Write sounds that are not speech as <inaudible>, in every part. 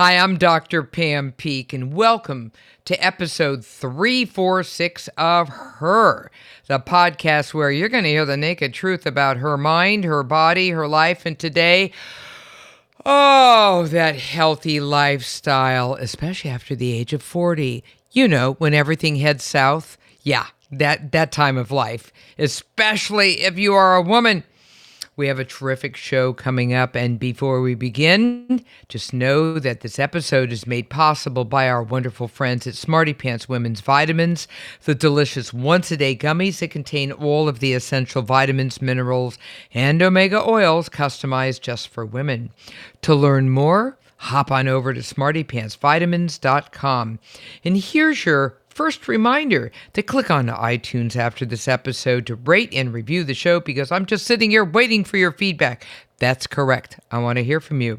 Hi, I'm Dr. Pam Peeke, and welcome to episode 346 of Her, the podcast where you're going to hear the naked truth about her mind, her body, her life, and today, oh, that healthy lifestyle, especially after the age of 40. You know, when everything heads south. Yeah, that, that time of life, especially if you are a woman. We have a terrific show coming up. And before we begin, just know that this episode is made possible by our wonderful friends at Smarty Pants Women's Vitamins, the delicious once a day gummies that contain all of the essential vitamins, minerals, and omega oils customized just for women. To learn more, hop on over to smartypantsvitamins.com. And here's your first reminder to click on iTunes after this episode to rate and review the show because I'm just sitting here waiting for your feedback. That's correct. I want to hear from you.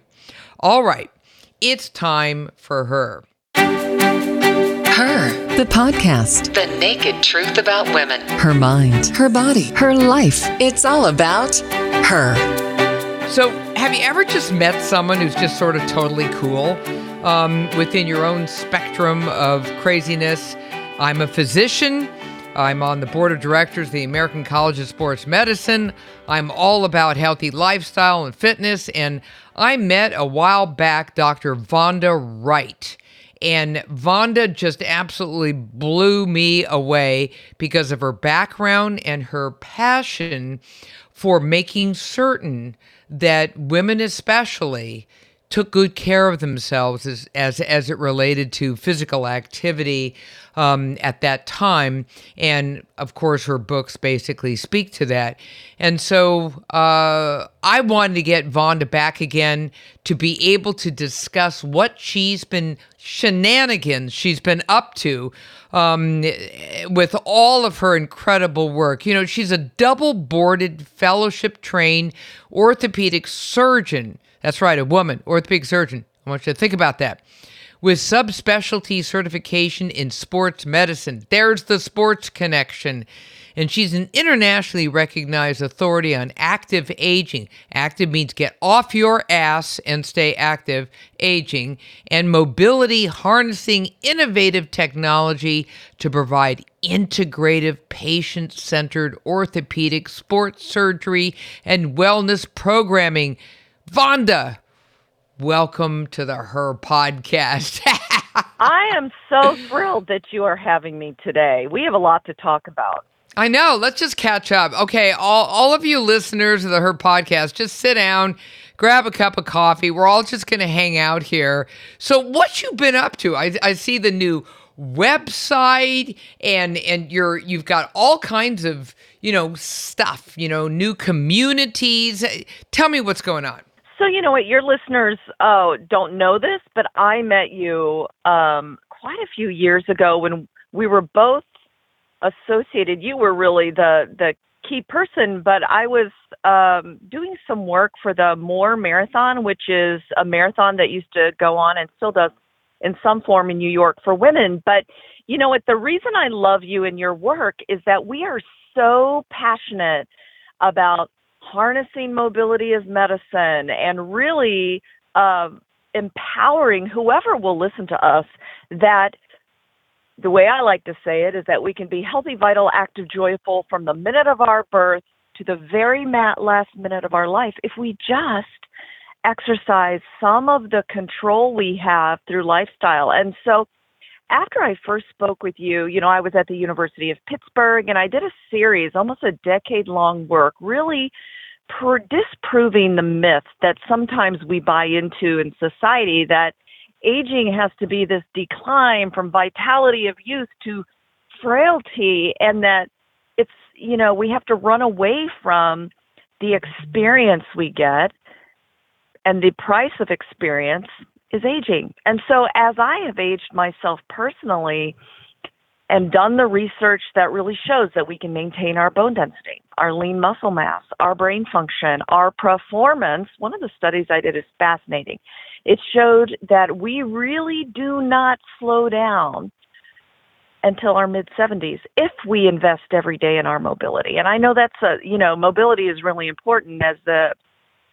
All right, it's time for her. Her, the podcast. The naked truth about women. Her mind, her body, her life. It's all about her. So, have you ever just met someone who's just sort of totally cool um, within your own spectrum of craziness? I'm a physician. I'm on the board of directors of the American College of Sports Medicine. I'm all about healthy lifestyle and fitness. And I met a while back Dr. Vonda Wright. And Vonda just absolutely blew me away because of her background and her passion for making certain that women, especially, took good care of themselves as as, as it related to physical activity um, at that time, and of course her books basically speak to that. And so uh, I wanted to get Vonda back again to be able to discuss what she's been shenanigans she's been up to um, with all of her incredible work. You know, she's a double boarded fellowship trained orthopedic surgeon that's right, a woman, orthopedic surgeon. I want you to think about that. With subspecialty certification in sports medicine. There's the sports connection. And she's an internationally recognized authority on active aging. Active means get off your ass and stay active, aging, and mobility harnessing innovative technology to provide integrative, patient centered orthopedic sports surgery and wellness programming. Vonda, welcome to the Her podcast. <laughs> I am so thrilled that you are having me today. We have a lot to talk about. I know. Let's just catch up. Okay, all, all of you listeners of the Her podcast, just sit down, grab a cup of coffee. We're all just going to hang out here. So, what you been up to? I, I see the new website and and you're you've got all kinds of you know stuff you know new communities tell me what's going on so you know what, your listeners uh, don't know this, but I met you um, quite a few years ago when we were both associated. You were really the the key person, but I was um, doing some work for the More Marathon, which is a marathon that used to go on and still does in some form in New York for women. But you know what? The reason I love you and your work is that we are so passionate about harnessing mobility as medicine and really uh, empowering whoever will listen to us that the way I like to say it is that we can be healthy, vital, active, joyful from the minute of our birth to the very last minute of our life if we just exercise some of the control we have through lifestyle. And so after I first spoke with you, you know, I was at the University of Pittsburgh and I did a series, almost a decade long work, really per- disproving the myth that sometimes we buy into in society that aging has to be this decline from vitality of youth to frailty and that it's, you know, we have to run away from the mm-hmm. experience we get and the price of experience is aging. And so as I have aged myself personally and done the research that really shows that we can maintain our bone density, our lean muscle mass, our brain function, our performance, one of the studies I did is fascinating. It showed that we really do not slow down until our mid 70s if we invest every day in our mobility. And I know that's a, you know, mobility is really important as the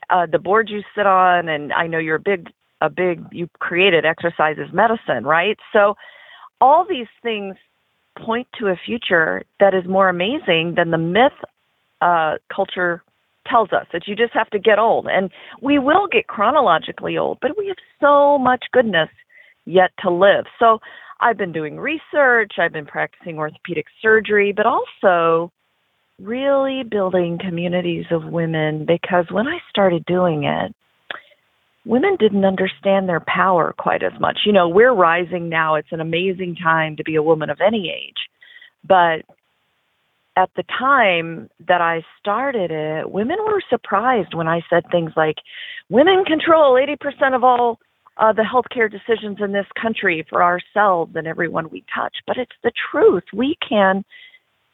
uh, the board you sit on, and I know you're a big a big you created exercise is medicine, right? So all these things point to a future that is more amazing than the myth uh, culture tells us that you just have to get old. And we will get chronologically old, but we have so much goodness yet to live. So I've been doing research, I've been practicing orthopedic surgery, but also really building communities of women because when I started doing it, women didn't understand their power quite as much. You know, we're rising now. It's an amazing time to be a woman of any age. But at the time that I started it, women were surprised when I said things like, women control 80% of all uh, the healthcare decisions in this country for ourselves and everyone we touch. But it's the truth. We can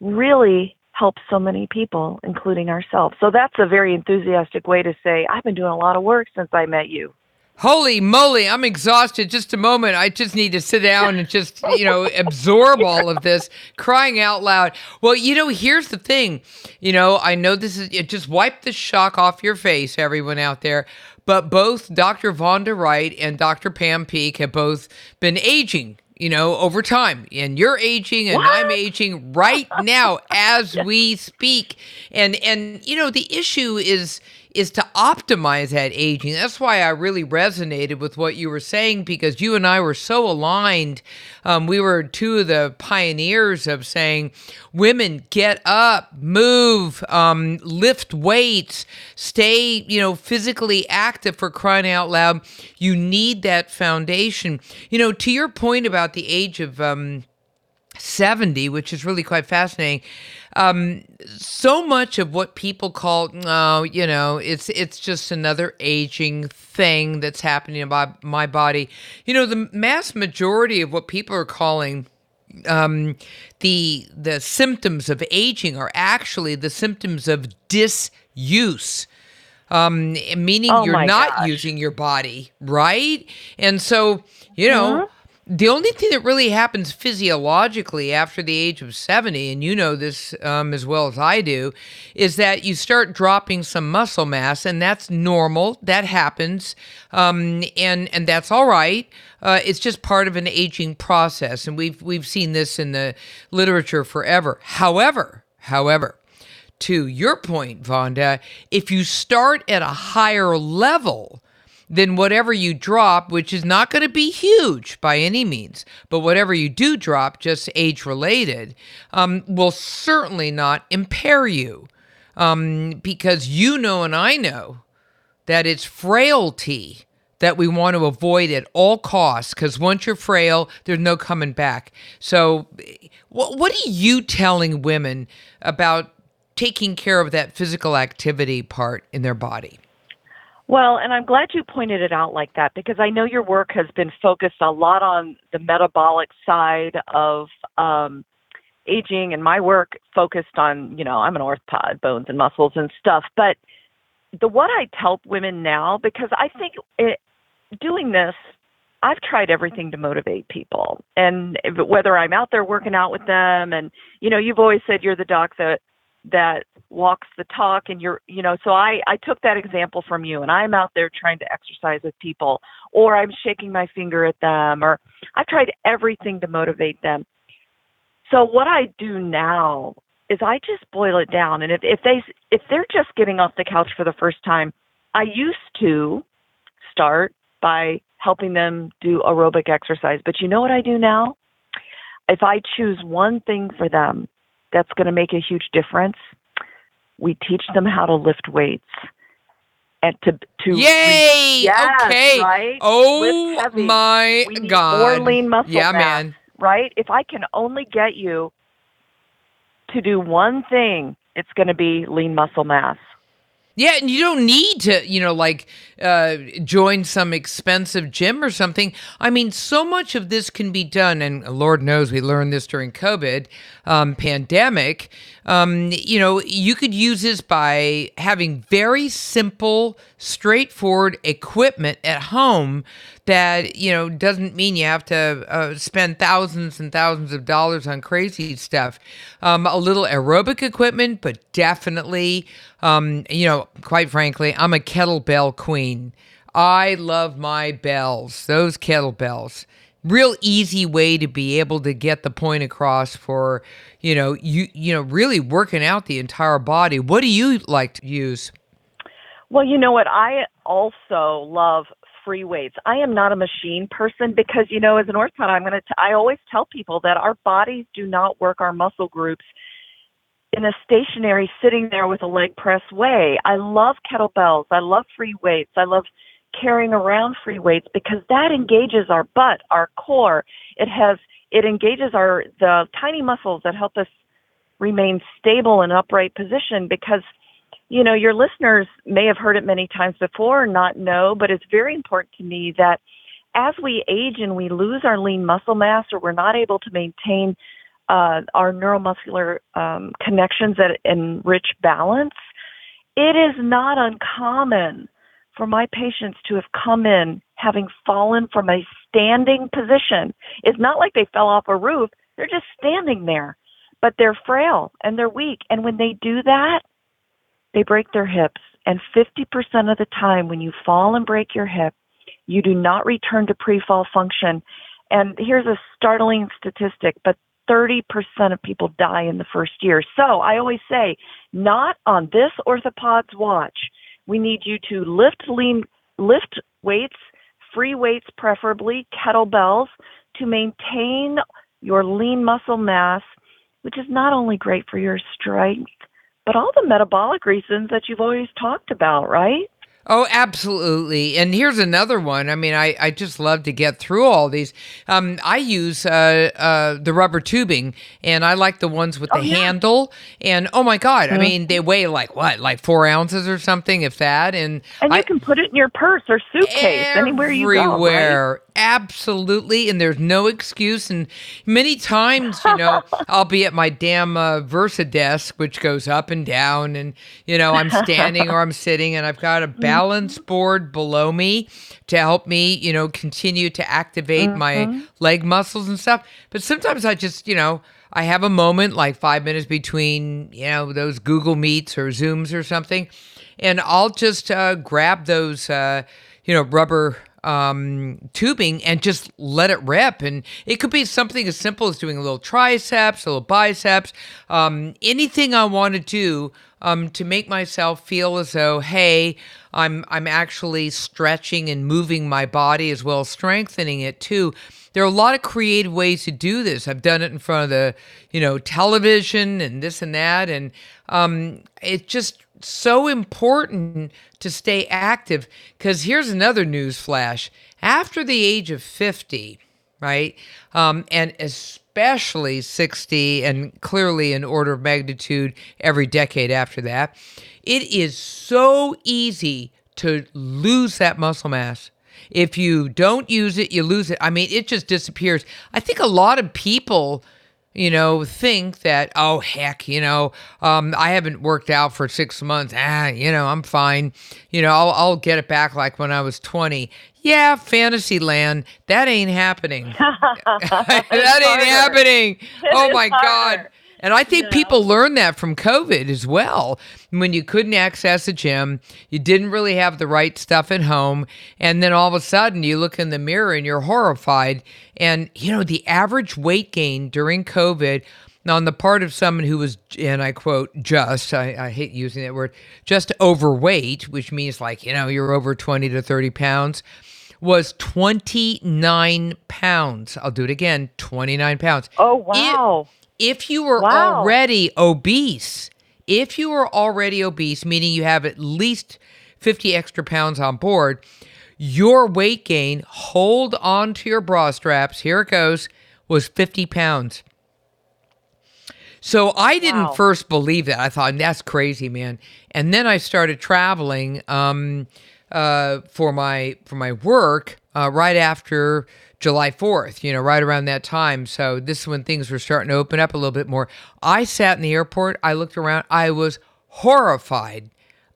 really help so many people, including ourselves. So that's a very enthusiastic way to say, I've been doing a lot of work since I met you. Holy moly, I'm exhausted. Just a moment. I just need to sit down and just, you know, absorb all of this, crying out loud. Well, you know, here's the thing. You know, I know this is, it just wipe the shock off your face, everyone out there. But both Dr. Vonda Wright and Dr. Pam Peeke have both been aging you know, over time. And you're aging and what? I'm aging right now <laughs> as we speak. And and you know, the issue is is to optimize that aging. That's why I really resonated with what you were saying because you and I were so aligned. Um, we were two of the pioneers of saying, women, get up, move, um, lift weights, stay, you know, physically active for crying out loud. You need that foundation. You know, to your point about the age of um, 70, which is really quite fascinating um, so much of what people call, oh, you know, it's it's just another aging thing that's happening about my, body. You know, the mass majority of what people are calling um, the the symptoms of aging are actually the symptoms of disuse. Um, meaning oh you're not gosh. using your body, right? And so, you know, Mm-hmm. The only thing that really happens physiologically after the age of 70, and you know this um, as well as I do, is that you start dropping some muscle mass, and that's normal. That happens, um, and and that's all right. Uh, it's just part of an aging process, and we've we've seen this in the literature forever. However, however, to your point, Vonda, if you start at a higher level then whatever you drop, which is not going to be huge by any means, but whatever you do drop, just age related, um, will certainly not impair you. Um, because you know and I know that it's frailty that we want to avoid at all costs because once you're frail, there's no coming back. So, what, what are you telling women about taking care of that physical activity part in their body? Well, and I'm glad you pointed it out like that because I know your work has been focused a lot on the metabolic side of um, aging, and my work focused on, you know, I'm an orthopod, bones and muscles and stuff. But the what I tell women now, because I think it, doing this, I've tried everything to motivate people, and whether I'm out there working out with them, and you know, you've always said you're the doc that that walks the talk and you're you know so i i took that example from you and i'm out there trying to exercise with people or i'm shaking my finger at them or i've tried everything to motivate them. So what i do now is i just boil it down and if if they if they're just getting off the couch for the first time i used to start by helping them do aerobic exercise but you know what i do now? If i choose one thing for them that's going to make a huge difference. We teach them how to lift weights and to to Yay! yes, okay. right? Oh my god. more lean muscle Yeah, mass, man. right? If I can only get you to do one thing, it's going to be lean muscle mass. Yeah, and you don't need to, you know, like uh, join some expensive gym or something. I mean, so much of this can be done, and Lord knows we learned this during COVID um, pandemic. Um, you know, you could use this by having very simple, straightforward equipment at home that you know doesn't mean you have to uh, spend thousands and thousands of dollars on crazy stuff. Um, a little aerobic equipment, but definitely, um, you know, quite frankly, I'm a kettlebell queen. I love my bells, those kettlebells. Real easy way to be able to get the point across for, you know, you you know, really working out the entire body. What do you like to use? Well, you know what? I also love free weights. I am not a machine person because, you know, as an orthopod, I'm going to, I always tell people that our bodies do not work our muscle groups in a stationary sitting there with a leg press way. I love kettlebells. I love free weights. I love carrying around free weights because that engages our butt, our core. It has, it engages our, the tiny muscles that help us remain stable in upright position because you know, your listeners may have heard it many times before or not know, but it's very important to me that as we age and we lose our lean muscle mass or we're not able to maintain uh, our neuromuscular um, connections that enrich balance, it is not uncommon for my patients to have come in having fallen from a standing position. It's not like they fell off a roof, they're just standing there, but they're frail and they're weak. And when they do that, they break their hips. And 50% of the time, when you fall and break your hip, you do not return to pre fall function. And here's a startling statistic, but 30% of people die in the first year. So I always say, not on this orthopod's watch. We need you to lift lean, lift weights, free weights preferably, kettlebells, to maintain your lean muscle mass, which is not only great for your strength, but all the metabolic reasons that you've always talked about, right? Oh, absolutely. And here's another one. I mean, I, I just love to get through all these. Um, I use uh, uh, the rubber tubing, and I like the ones with the oh, yeah. handle. And oh my God, mm-hmm. I mean, they weigh like what, like four ounces or something, if that. And and you I, can put it in your purse or suitcase anywhere you go. Everywhere. Right? Absolutely, and there's no excuse. And many times, you know, <laughs> I'll be at my damn uh, Versa desk, which goes up and down, and you know, I'm standing or I'm sitting, and I've got a balance board below me to help me, you know, continue to activate mm-hmm. my leg muscles and stuff. But sometimes I just, you know, I have a moment, like five minutes between, you know, those Google Meets or Zooms or something, and I'll just uh, grab those, uh, you know, rubber um, tubing and just let it rip. And it could be something as simple as doing a little triceps, a little biceps, um, anything I want to do um, to make myself feel as though, hey, I'm I'm actually stretching and moving my body as well as strengthening it too. There are a lot of creative ways to do this. I've done it in front of the, you know, television and this and that, and um, it just so important to stay active because here's another news flash. After the age of 50, right, um, and especially 60, and clearly an order of magnitude every decade after that, it is so easy to lose that muscle mass. If you don't use it, you lose it. I mean, it just disappears. I think a lot of people you know, think that, oh, heck, you know, um, I haven't worked out for six months. Ah, you know, I'm fine. You know, I'll, I'll get it back like when I was 20. Yeah, fantasy land. That ain't happening. <laughs> <laughs> that ain't happening. <laughs> oh, my God. And I think people learned that from COVID as well. When you couldn't access a gym, you didn't really have the right stuff at home. And then all of a sudden you look in the mirror and you're horrified. And, you know, the average weight gain during COVID on the part of someone who was, and I quote, just, I, I, hate using that word, just overweight, which means like, you know, you're over 20 to 30 pounds, was 29 pounds. I'll do it again 29 pounds. Oh, wow. If you were wow. already obese, if you were already obese, meaning you have at least 50 extra pounds on board, your weight gain, hold on to your bra straps, here it goes, was 50 pounds. So I didn't wow. first believe that. I thought that's crazy, man. And then I started traveling um, uh, for my for my work uh, right after July 4th, you know, right around that time. So this is when things were starting to open up a little bit more. I sat in the airport, I looked around, I was horrified.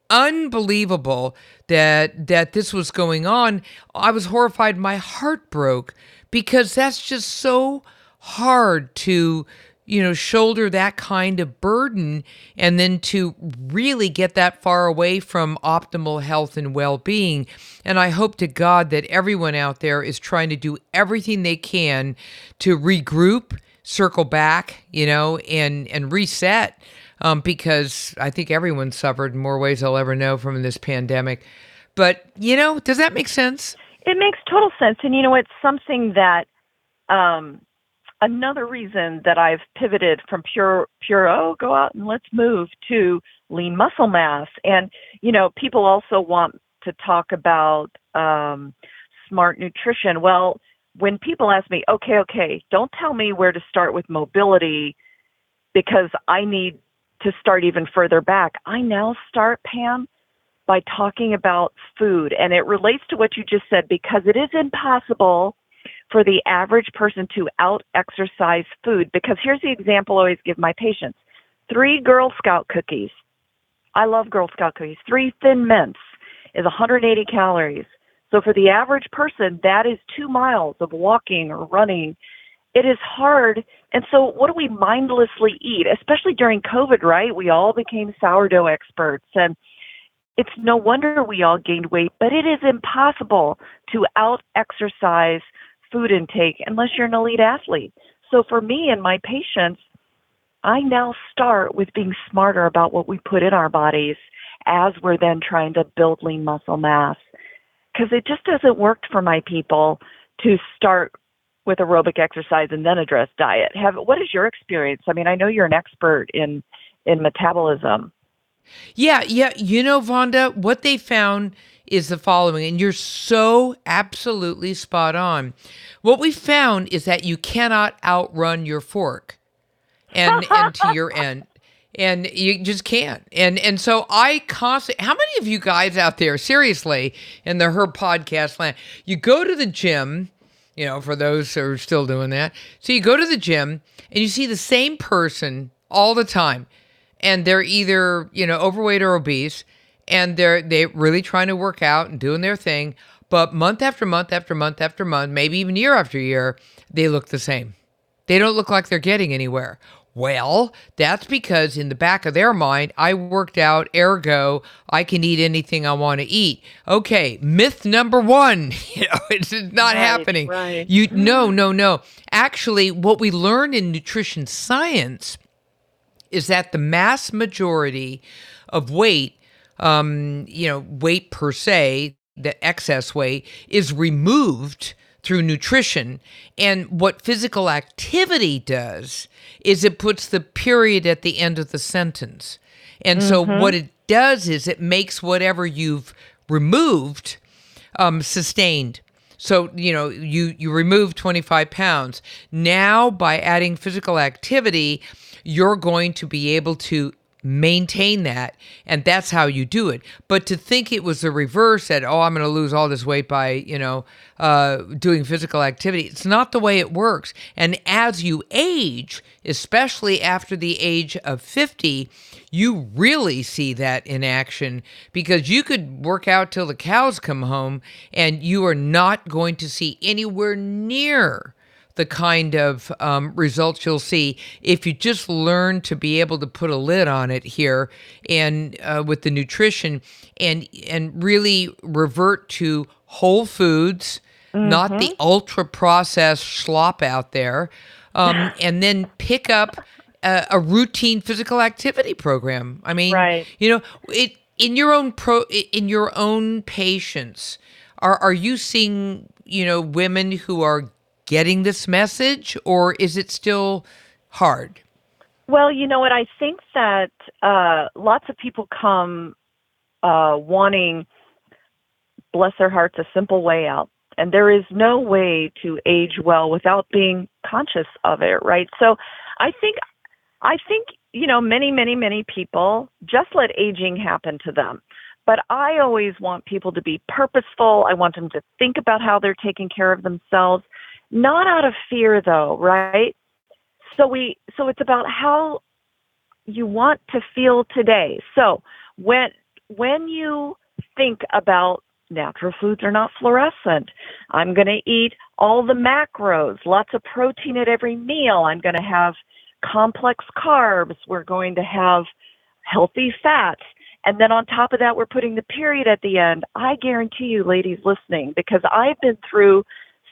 Unbelievable that that this was going on. I was horrified. My heart broke because that's just so hard to you know, shoulder that kind of burden and then to really get that far away from optimal health and well being. And I hope to God that everyone out there is trying to do everything they can to regroup, circle back, you know, and, and reset. Um, because I think everyone suffered in more ways I'll ever know from this pandemic. But, you know, does that make sense? It makes total sense. And, you know, it's something that, um, another reason that I've pivoted from pure pure oh go out and let's move to lean muscle mass. And you know people also want to talk about um, smart nutrition. Well when people ask me okay okay don't tell me where to start with mobility because I need to start even further back I now start Pam by talking about food. And it relates to what you just said because it is impossible for the average person to out exercise food. Because here's the example I always give my patients three Girl Scout cookies. I love Girl Scout cookies. Three Thin Mints is 180 calories. So for the average person, that is two miles of walking or running. It is hard. And so, what do we mindlessly eat, especially during COVID, right? We all became sourdough experts. And it's no wonder we all gained weight, but it is impossible to out exercise food intake unless you're an elite athlete. So for me and my patients, I now start with being smarter about what we put in our bodies as we're then trying to build lean muscle mass. Because it just doesn't work for my people to start with aerobic exercise and then address diet. Have what is your experience? I mean, I know you're an expert in in metabolism. Yeah, yeah. You know, Vonda, what they found is the following, and you're so absolutely spot on. What we found is that you cannot outrun your fork and and to your <laughs> end. And you just can't. And and so I constantly how many of you guys out there, seriously, in the Her podcast land, you go to the gym, you know, for those who are still doing that. So you go to the gym and you see the same person all the time. And they're either, you know, overweight or obese and they're they really trying to work out and doing their thing. But month after month after month after month, maybe even year after year, they look the same. They don't look like they're getting anywhere. Well, that's because in the back of their mind, I worked out, ergo, I can eat anything I want to eat. Okay, myth number one, <laughs> you know, it's not right, happening. Right. You no, no, no. Actually, what we learn in nutrition science is that the mass majority of weight um, you know, weight per se, the excess weight, is removed through nutrition. And what physical activity does is it puts the period at the end of the sentence. And mm-hmm. so what it does is it makes whatever you've removed um, sustained. So, you know, you, you remove 25 pounds. Now, by adding physical activity, you're going to be able to maintain that and that's how you do it. But to think it was the reverse that oh i'm going to lose all this weight by you know uh, doing physical activity it's not the way it works. And as you age especially after the age of 50 you really see that in action because you could work out till the cows come home and you are not going to see anywhere near the kind of um, results you'll see if you just learn to be able to put a lid on it here and uh, with the nutrition and and really revert to whole foods mm-hmm. not the mm-hmm. ultra processed slop out there um, <sighs> and then pick up a, a, routine physical activity program i mean right. you know it in your own pro in your own patients are are you seeing you know women who are getting this message, or is it still hard? Well, you know what? I think that uh, lots of people come uh, wanting, bless their hearts, a simple way out. And there is no way to age well without being conscious of it, right? So I think, I think, you know, many, many, many people just let aging happen to them. But I always want people to be purposeful. I want them to think about how they're taking care of themselves not out of fear though, right? So we so it's about how you want to feel today. So when when you think about natural foods are not fluorescent. I'm going to eat all the macros, lots of protein at every meal. I'm going to have complex carbs, we're going to have healthy fats. And then on top of that, we're putting the period at the end. I guarantee you, ladies listening, because I've been through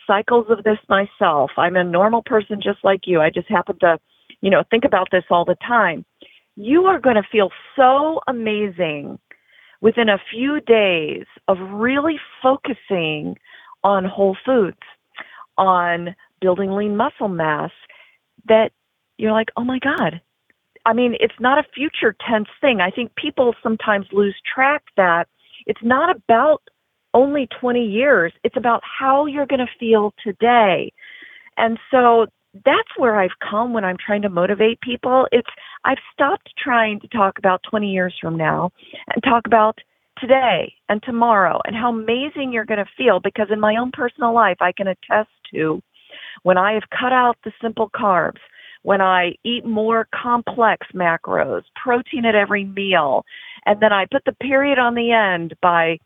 cycles of this myself. I'm a normal person just like you. I just happen to, you know, think about this all the time. You are going to feel so amazing within a few days of really focusing on whole foods, on building lean muscle mass, that you're like, oh my God. I mean, it's not a future tense thing. I think people sometimes lose track that it's not about only 20 years. It's about how you're going to feel today. And so that's where I've come when I'm trying to motivate people. It's I've stopped trying to talk about 20 years from now and talk about today and tomorrow and how amazing you're going to feel because in my own personal life I can attest to when I have cut out the simple carbs, when I eat more complex macros, protein at every meal, and then I put the period on the end by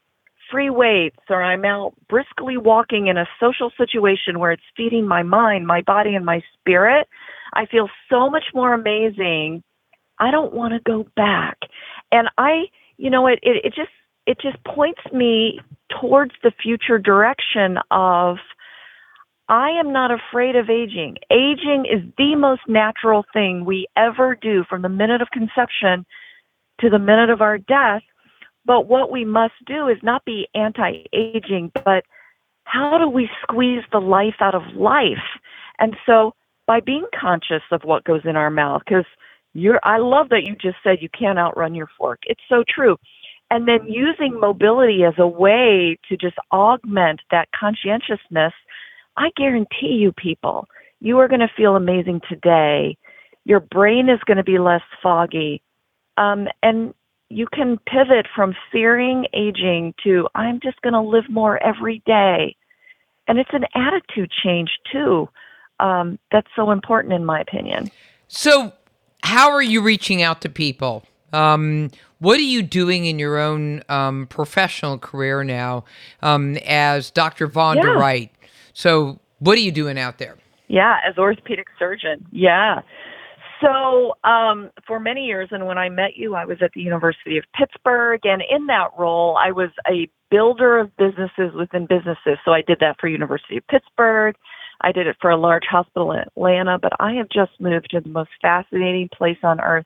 free weights or I'm out briskly walking in a social situation where it's feeding my mind, my body, and my spirit, I feel so much more amazing. I don't want to go back. And I, you know, it, it, it just, it just points me towards the future direction of I am not afraid of aging. Aging is the most natural thing we ever do from the minute of conception to the minute of our death. But what we must do is not be anti aging, but how do we squeeze the life out of life? And so by being conscious of what goes in our mouth, because you're, I love that you just said you can't outrun your fork. It's so true. And then using mobility as a way to just augment that conscientiousness, I guarantee you, people, you are going to feel amazing today. Your brain is going to be less foggy. Um, and you can pivot from fearing aging to I'm just going to live more every day. And it's an attitude change too. Um, that's so important in my opinion. So, how are you reaching out to people? Um, what are you doing in your own um, professional career now um, as Dr. Vonda Yeah. Wright? So, what are you doing out there? Yeah, as orthopedic surgeon. Yeah. So, um, for many years, and when I met you, I was at the University of Pittsburgh, and in that role, I was a builder of businesses within businesses. So, I did that for University of Pittsburgh. I did it for a large hospital in Atlanta, but I have just moved to the most fascinating place on earth.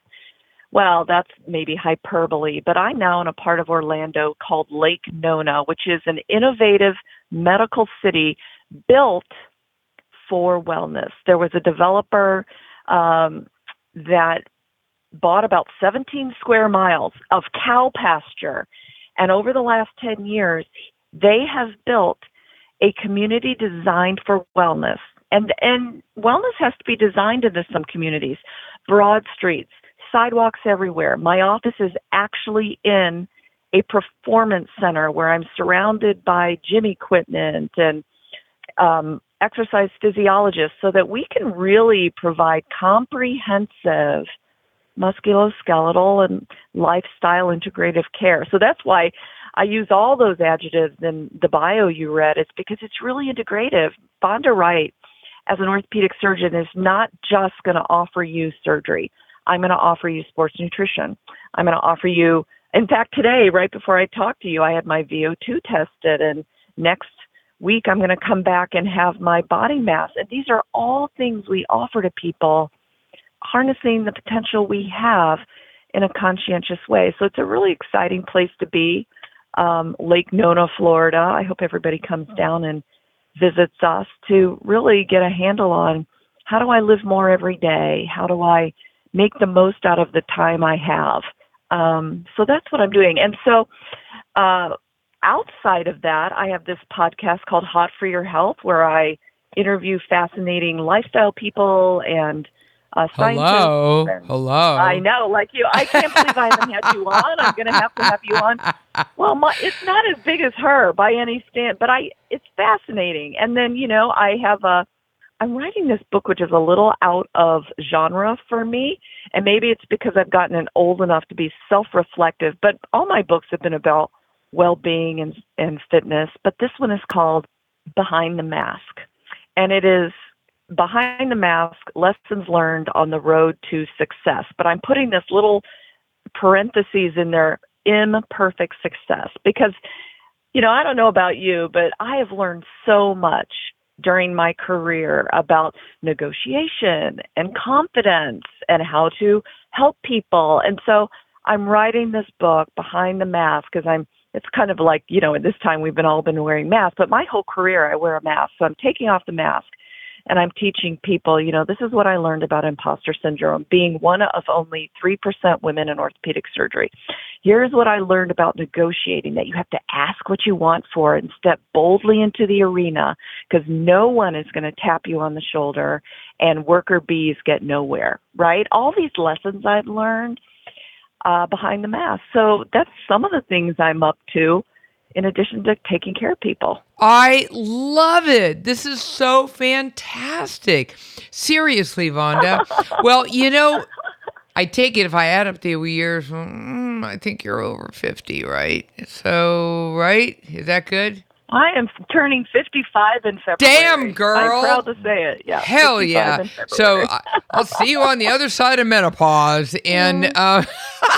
Well, that's maybe hyperbole, but I'm now in a part of Orlando called Lake Nona, which is an innovative medical city built for wellness. There was a developer um, that bought about 17 square miles of cow pasture. And over the last 10 years, they have built a community designed for wellness. And, and wellness has to be designed into some communities. Broad streets, sidewalks everywhere. My office is actually in a performance center where I'm surrounded by gym equipment and um, exercise physiologists so that we can really provide comprehensive musculoskeletal and lifestyle integrative care. So that's why I use all those adjectives in the bio you read. It's because it's really integrative. Vonda Wright, as an orthopedic surgeon, is not just going to offer you surgery. I'm going to offer you sports nutrition. I'm going to offer you, in fact, today, right before I talked to you, I had my VO2 tested, and next week I'm going to come back and have my body mass. And these are all things we offer to people, harnessing the potential we have in a conscientious way. So it's a really exciting place to be. Um, Lake Nona, Florida. I hope everybody comes down and visits us to really get a handle on how do I live more every day? How do I make the most out of the time I have? Um, so that's what I'm doing. And so, uh, outside of that, I have this podcast called Hot for Your Health, where I interview fascinating lifestyle people and uh, scientists. Hello. and- Hello. I know, like you. I can't believe I haven't had you on. I'm going to have to have you on. <laughs> Well, my, it's not as big as her by any stand, but I. It's fascinating. And then you know, I have a. I'm writing this book, which is a little out of genre for me, and maybe it's because I've gotten old enough to be self-reflective. But all my books have been about well-being and and fitness. But this one is called Behind the Mask, and it is behind the mask lessons learned on the road to success. But I'm putting this little parentheses in there imperfect success because you know, I don't know about you, but I have learned so much during my career about negotiation and confidence and how to help people. And so I'm writing this book behind the mask because I'm it's kind of like, you know, at this time we've been all been wearing masks, but my whole career I wear a mask. So I'm taking off the mask and I'm teaching people, you know, this is what I learned about imposter syndrome, being one of only 3% women in orthopedic surgery. Here's what I learned about negotiating that you have to ask what you want for and step boldly into the arena because no one is going to tap you on the shoulder and worker bees get nowhere, right? All these lessons I've learned uh, behind the mask. So that's some of the things I'm up to in addition to taking care of people. I love it. This is so fantastic. Seriously, Vonda. <laughs> well, you know, I take it if I add up the years, mm, I think you're over 50, right? So, right? Is that good? I am turning 55 in February. Damn, girl. I'm proud to say it. Yeah. Hell yeah. So I'll see you on the other side of menopause. And, uh,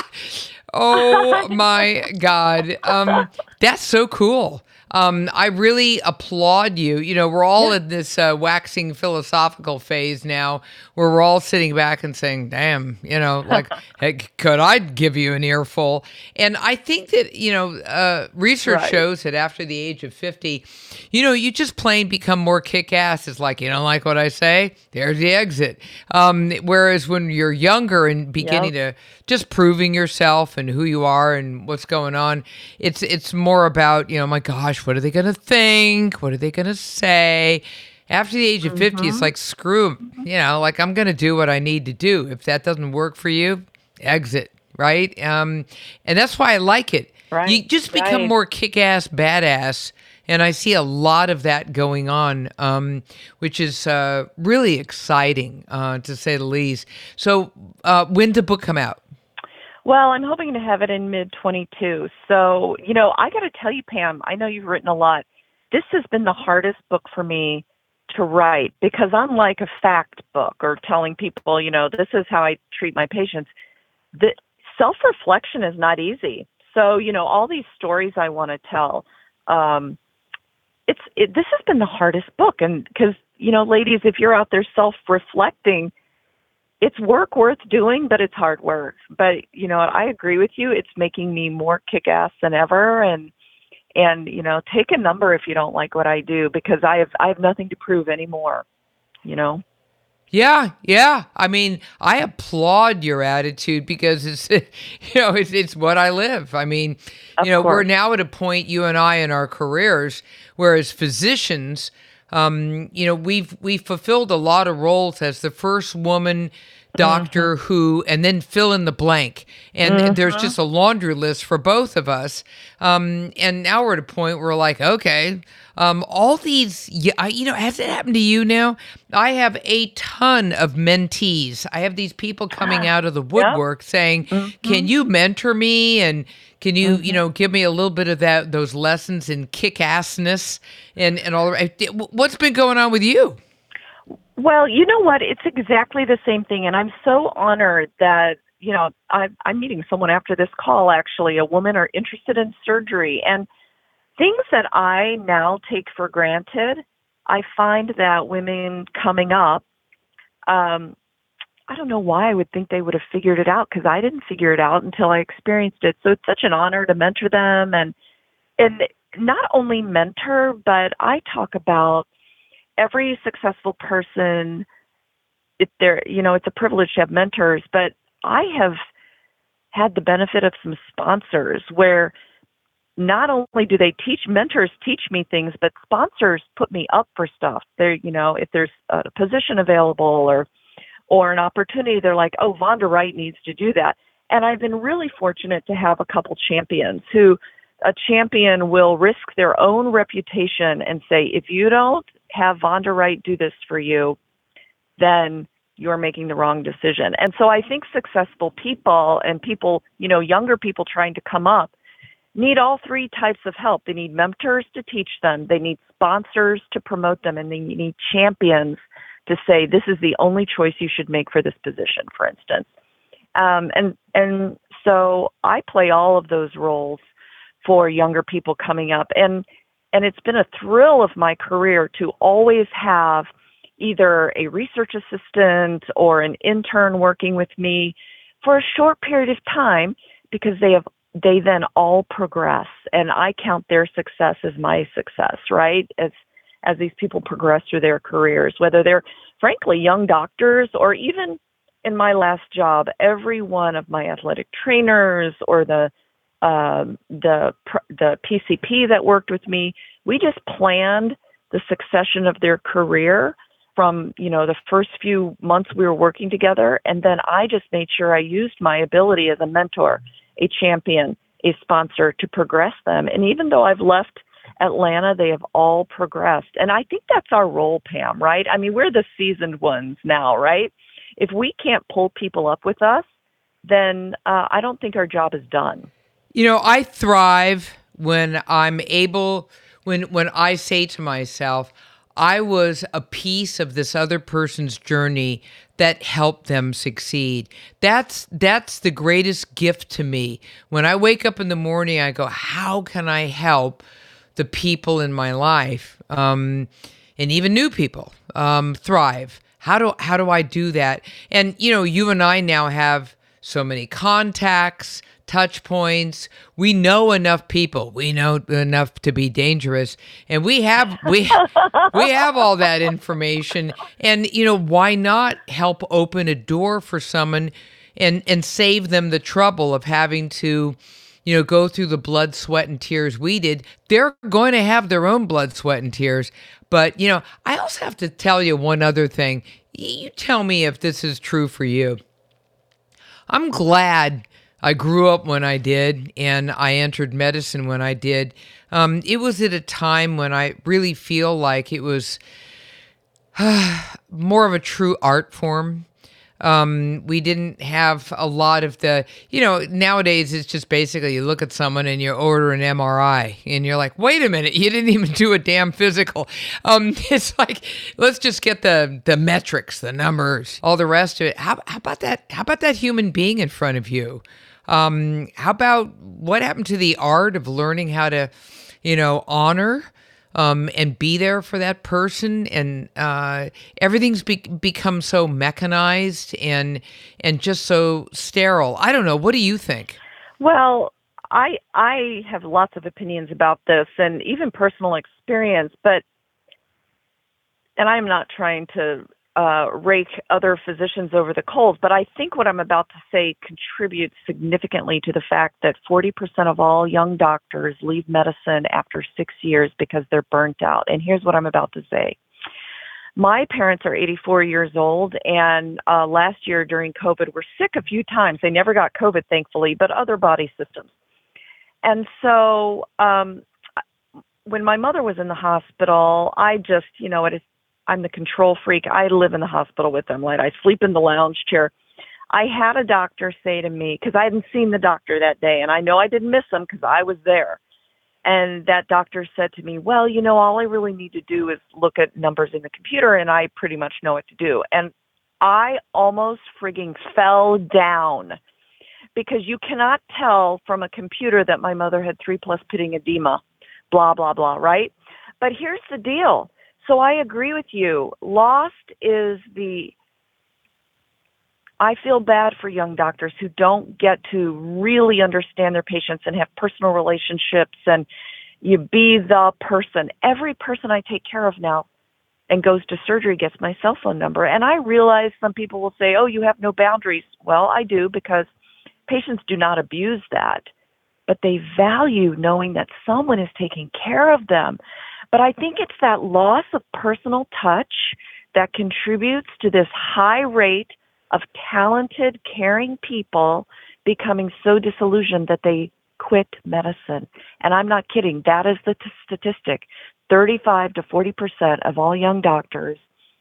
<laughs> oh my God. Um, that's so cool. Um, I really applaud you. You know, we're all yeah. in this uh, waxing philosophical phase now where we're all sitting back and saying, damn, you know, <laughs> like, hey, could I give you an earful? And I think that, you know, uh, research right. shows that after the age of 50, you know, you just plain become more kick ass. It's like, you don't like what I say? There's the exit. Um, whereas when you're younger and beginning yep. to just proving yourself and who you are and what's going on, it's, it's more about, you know, my gosh, what are they going to think? What are they going to say? After the age of 50, mm-hmm. it's like, screw, you know, like I'm going to do what I need to do. If that doesn't work for you, exit, right? Um, and that's why I like it. Right. You just become right. more kick ass, badass. And I see a lot of that going on, um, which is uh, really exciting, uh, to say the least. So, uh, when did the book come out? Well, I'm hoping to have it in mid 22. So, you know, I got to tell you, Pam, I know you've written a lot. This has been the hardest book for me to write because unlike a fact book or telling people, you know, this is how I treat my patients, the self reflection is not easy. So, you know, all these stories I want to tell, um, it's it, this has been the hardest book, and because you know, ladies, if you're out there self reflecting, it's work worth doing, but it's hard work. But you know, I agree with you. It's making me more kick ass than ever, and and you know, take a number if you don't like what I do because I have I have nothing to prove anymore. You know. Yeah, yeah. I mean, I applaud your attitude because it's <laughs> you know it's it's what I live. I mean, of you know, course. we're now at a point you and I in our careers, whereas physicians um, you know, we've we've fulfilled a lot of roles as the first woman doctor mm-hmm. who, and then fill in the blank. And mm-hmm. there's just a laundry list for both of us. Um, and now we're at a point where we're like, okay, um, all these, you know, has it happened to you now? I have a ton of mentees. I have these people coming out of the woodwork yep. saying, mm-hmm. can you mentor me? And can you, mm-hmm. you know, give me a little bit of that, those lessons in kick assness and, and all that? What's been going on with you? Well, you know what? It's exactly the same thing. And I'm so honored that, you know, I, I'm meeting someone after this call, actually, a woman are interested in surgery. And things that I now take for granted, I find that women coming up, um, I don't know why I would think they would have figured it out because I didn't figure it out until I experienced it. So it's such an honor to mentor them and and not only mentor, but I talk about every successful person if they're you know it's a privilege to have mentors but i have had the benefit of some sponsors where not only do they teach mentors teach me things but sponsors put me up for stuff. They you know if there's a position available or or an opportunity they're like oh vonda wright needs to do that. And i've been really fortunate to have a couple champions who a champion will risk their own reputation and say if you don't have Vonda Wright do this for you, then you're making the wrong decision. And so I think successful people and people, you know, younger people trying to come up need all three types of help. They need mentors to teach them, they need sponsors to promote them, and they need champions to say this is the only choice you should make for this position, for instance. Um, and and so I play all of those roles for younger people coming up, and and it's been a thrill of my career to always have either a research assistant or an intern working with me for a short period of time because they have they then all progress and I count their success as my success, right? As as these people progress through their careers, whether they're frankly young doctors or even in my last job, every one of my athletic trainers or the um, the the PCP that worked with me, we just planned the succession of their career from you know the first few months we were working together, and then I just made sure I used my ability as a mentor, a champion, a sponsor to progress them. And even though I've left Atlanta, they have all progressed, and I think that's our role, Pam. Right? I mean, we're the seasoned ones now, right? if we can't pull people up with us, then uh, I don't think our job is done. You know, I thrive when I'm able when when I say to myself, I was a piece of this other person's journey that helped them succeed. That's that's the greatest gift to me. When I wake up in the morning, I go, how can I help the people in my life, um, and even new people um, thrive? How do how do I do that? And you know, you and I now have so many contacts, touch points. We know enough people. We know enough to be dangerous, and we have we we have all that information. And you know, why not help open a door for someone and and save them the trouble of having to you know, go through the blood, sweat, and tears we did, they're going to have their own blood, sweat, and tears. But, you know, I also have to tell you one other thing. You tell me if this is true for you. I'm glad I grew up when I did and I entered medicine when I did. Um, it was at a time when I really feel like it was uh, <sighs> more of a true art form. Um, we didn't have a lot of the, you know, nowadays it's just basically you look at someone and you order an MRI and you're like, wait a minute, you didn't even do a damn physical. Um, <laughs> it's like, let's just get the, the metrics, the numbers, all the rest of it. How, how about that? How about that human being in front of you? Um, how about what happened to the art of learning how to, you know, honor um, and be there for that person. And uh, everything's be- become so mechanized and and just so sterile. I don't know. What do you think? Well, I I have lots of opinions about this and even personal experience, but and I'm not trying to uh, rake other physicians over the coals, but I think what I'm about to say contributes significantly to the fact that 40% of all young doctors leave medicine after six years because they're burnt out. And here's what I'm about to say. My parents are 84 years old, and uh, last year during COVID were sick a few times. They never got COVID, thankfully, but other body systems. And so um, when my mother was in the hospital, I just, you know, at I'm the control freak. I live in the hospital with them. Like I sleep in the lounge chair. I had a doctor say to me because I hadn't seen the doctor that day, and I know I didn't miss him because I was there. And that doctor said to me, "Well, you know, all I really need to do is look at numbers in the computer, and I pretty much know what to do." And I almost frigging fell down because you cannot tell from a computer that my mother had three plus pitting edema, blah blah blah, right? But here's the deal so I agree with you. Lost is the I feel bad for young doctors who don't get to really understand their patients and have personal relationships and you be the person. Every person I take care of now and goes to surgery gets my cell phone number. And I realize some people will say, oh, you have no boundaries. Well, I do because patients do not abuse that, but they value knowing that someone is taking care of them. But I think it's that loss of personal touch that contributes to this high rate of talented, caring people becoming so disillusioned that they quit medicine. And I'm not kidding. That is the t- statistic. 35 to 40% of all young doctors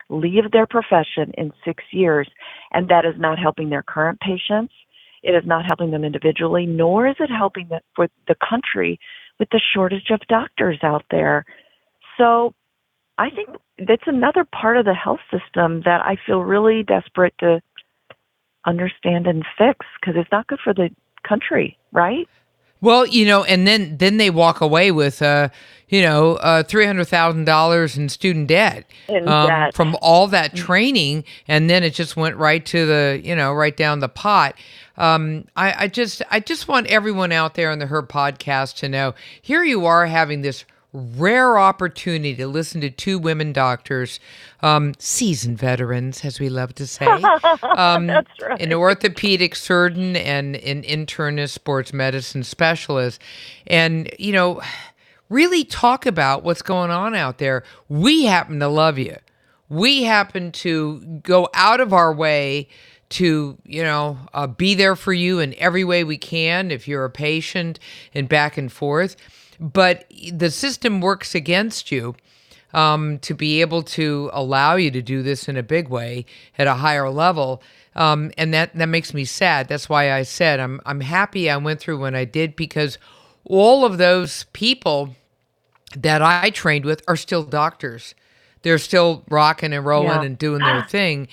leave their profession in six years, and that is not helping their current patients. It is not helping them individually, nor is it helping the, for the country with the shortage of doctors out there. So I think that's another part of the health system that I feel really desperate to understand and fix because it's not good for the country, right? Well, you know, and then then they walk away with, uh, you know, uh, three hundred thousand dollars in student debt In um, debt. from all that training, and then it just went right to the, you know, right down the pot. Um, I, I just, I just want everyone out there on the Her podcast to know. Here you are having this rare opportunity to listen to two women doctors, um, seasoned veterans, as we love to say. <laughs> Um, That's right. An orthopedic surgeon and an internist sports medicine specialist. And, you know, really talk about what's going on out there. We happen to love you. We happen to go out of our way to you know uh, be there for you in every way we can if you're a patient and back and forth but the system works against you um, to be able to allow you to do this in a big way at a higher level. Um, and that, that makes me sad. That's why I said I'm, I'm happy I went through when I did because all of those people that I trained with are still doctors. They're still rocking and rolling Yeah. and doing their thing.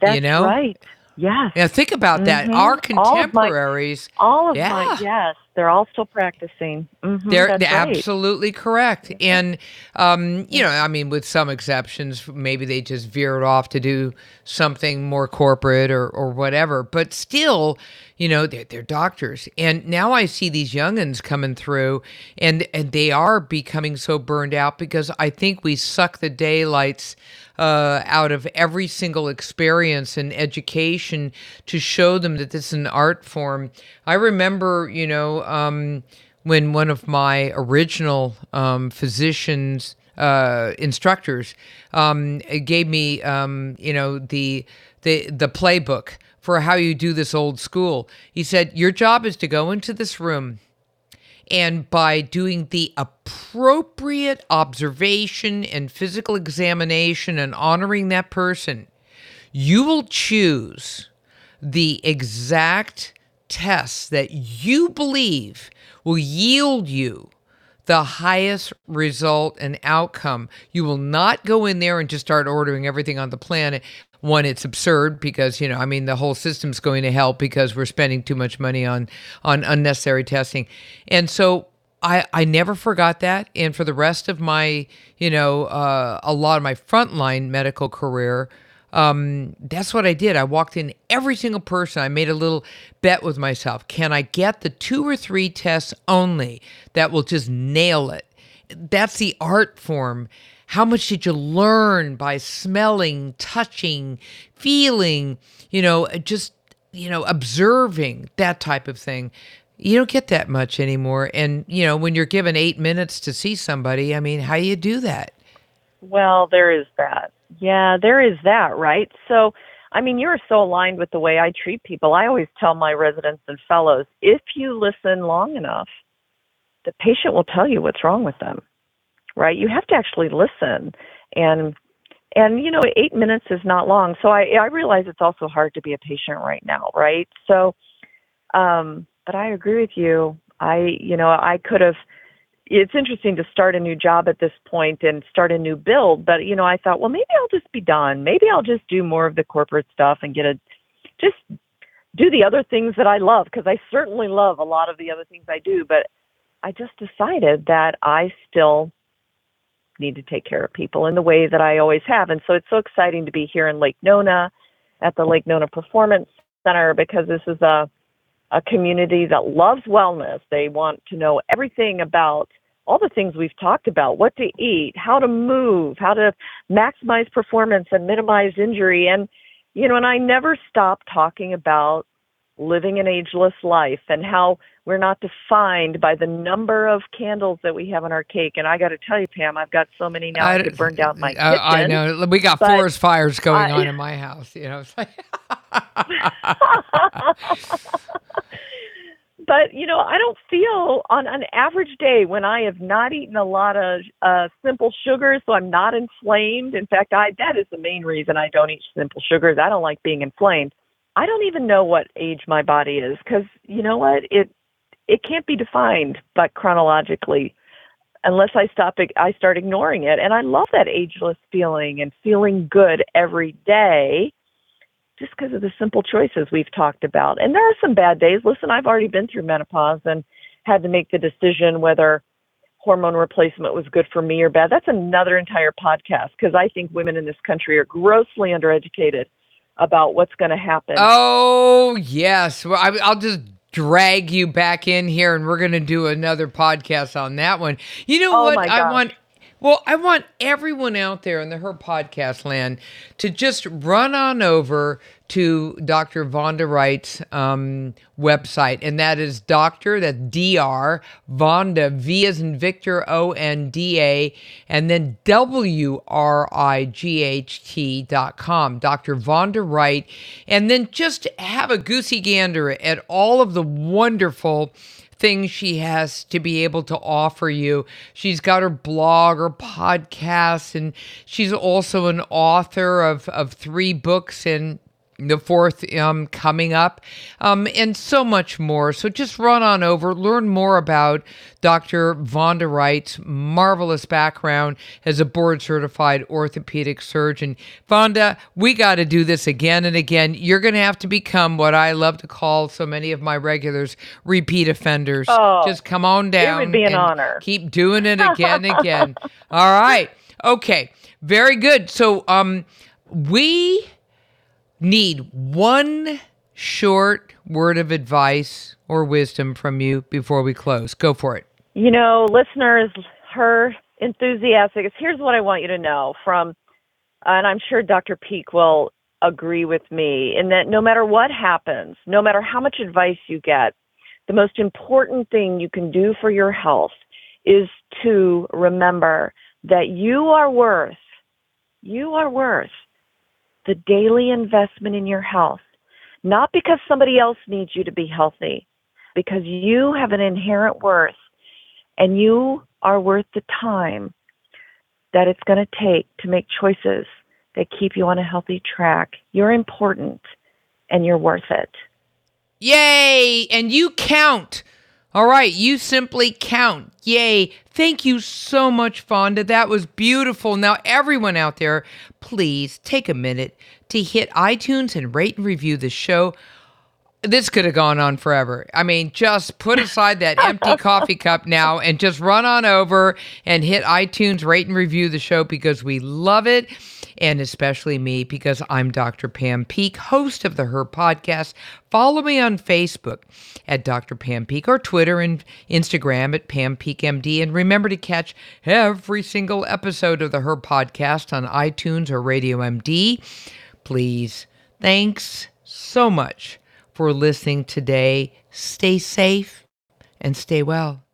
That's you know? right. Yes. Now think about that. Mhm. Our All of my- contemporaries, All of Yeah. my yes, they're all still practicing. hmm they're, they're right. absolutely correct. And, um, you know, I mean, with some exceptions, maybe they just veered off to do something more corporate or, or whatever. But still, you know, they're, they're doctors. And now I see these youngins coming through and, and they are becoming so burned out because I think we suck the daylights uh, out of every single experience and education to show them that this is an art form. I remember, you know, um, when one of my original um, physicians uh, instructors um, gave me, um, you know, the the the playbook for how you do this old school. He said, "Your job is to go into this room." And by doing the appropriate observation and physical examination and honoring that person, you will choose the exact tests that you believe will yield you the highest result and outcome. You will not go in there and just start ordering everything on the planet. One, it's absurd because you know, I mean, the whole system's going to help because we're spending too much money on on unnecessary testing, and so I I never forgot that. And for the rest of my you know uh, a lot of my frontline medical career, um, that's what I did. I walked in every single person. I made a little bet with myself. Can I get the two or three tests only that will just nail it? That's the art form. How much did you learn by smelling, touching, feeling, you know, just, you know, observing that type of thing? You don't get that much anymore. And, you know, when you're given eight minutes to see somebody, I mean, how do you do that? Well, there is that. Yeah, there is that, right? So, I mean, you're so aligned with the way I treat people. I always tell my residents and fellows if you listen long enough, the patient will tell you what's wrong with them, right? You have to actually listen. And, and you know, eight minutes is not long. So I, I realize it's also hard to be a patient right now, right? So, um, but I agree with you. I, you know, I could have it's interesting to start a new job at this point and start a new build but you know i thought well maybe i'll just be done maybe i'll just do more of the corporate stuff and get a just do the other things that i love because i certainly love a lot of the other things i do but i just decided that i still need to take care of people in the way that i always have and so it's so exciting to be here in lake nona at the lake nona performance center because this is a a community that loves wellness. They want to know everything about all the things we've talked about what to eat, how to move, how to maximize performance and minimize injury. And, you know, and I never stop talking about living an ageless life and how we're not defined by the number of candles that we have on our cake. And I got to tell you, Pam, I've got so many now I, could burn down my kitchen. I, I know. We got but forest fires going I- on in my house. You know, <laughs> <laughs> but you know, I don't feel on an average day when I have not eaten a lot of uh, simple sugars, so I'm not inflamed. In fact, I that is the main reason I don't eat simple sugars. I don't like being inflamed. I don't even know what age my body is because you know what it it can't be defined, but chronologically. unless I stop, I start ignoring it. And I love that ageless feeling and feeling good every day just because of the simple choices we've talked about. And there are some bad days. Listen, I've already been through menopause and had to make the decision whether hormone replacement was good for me or bad. That's another entire podcast because I think women in this country are grossly undereducated about what's going to happen. Oh, yes. Well, I, I'll just drag you back in here and we're going to do another podcast on that one. You know Oh, what? I want well, I want everyone out there in the her podcast land to just run on over to Dr. Vonda Wright's um, website, and that is Doctor, that's D-R, Vonda, V as in Victor, O-N-D-A, and then W-R-I-G-H-T dot com, Dr. Vonda Wright, and then just have a goosey gander at all of the wonderful things she has to be able to offer you. She's got her blog, her podcast, and she's also an author of, of three books and the fourth um, coming up, um, and so much more. So just run on over, learn more about Dr. Vonda Wright's marvelous background as a board certified orthopedic surgeon. Vonda, we got to do this again and again. You're going to have to become what I love to call so many of my regulars repeat offenders. Oh, just come on down. It would be an honor. Keep doing it again and <laughs> again. All right. Okay. Very good. So, um, we need one short word of advice or wisdom from you before we close. Go for it. You know, listeners, her enthusiastic. Is here's what I want you to know from, and I'm sure Dr. Peeke will agree with me in that no matter what happens, no matter how much advice you get, the most important thing you can do for your health is to remember that you are worth, you are worth the daily investment in your health, not because somebody else needs you to be healthy, because you have an inherent worth and you are worth the time that it's going to take to make choices that keep you on a healthy track. You're important and you're worth it. Yay! And you count. All right, you simply count. Yay. Thank you so much, Vonda. That was beautiful. Now, everyone out there, please take a minute to hit iTunes and rate and review the show. This could have gone on forever. I mean, just put aside that empty <laughs> coffee cup now and just run on over and hit iTunes, rate and review the show because we love it. And especially me because I'm Dr. Pam Peeke, host of the Her Podcast. Follow me on Facebook at Dr. Pam Peeke or Twitter and Instagram at Pam Peeke MD. And remember to catch every single episode of the Her Podcast on iTunes or Radio MD. Please, thanks so much for listening today. Stay safe and stay well.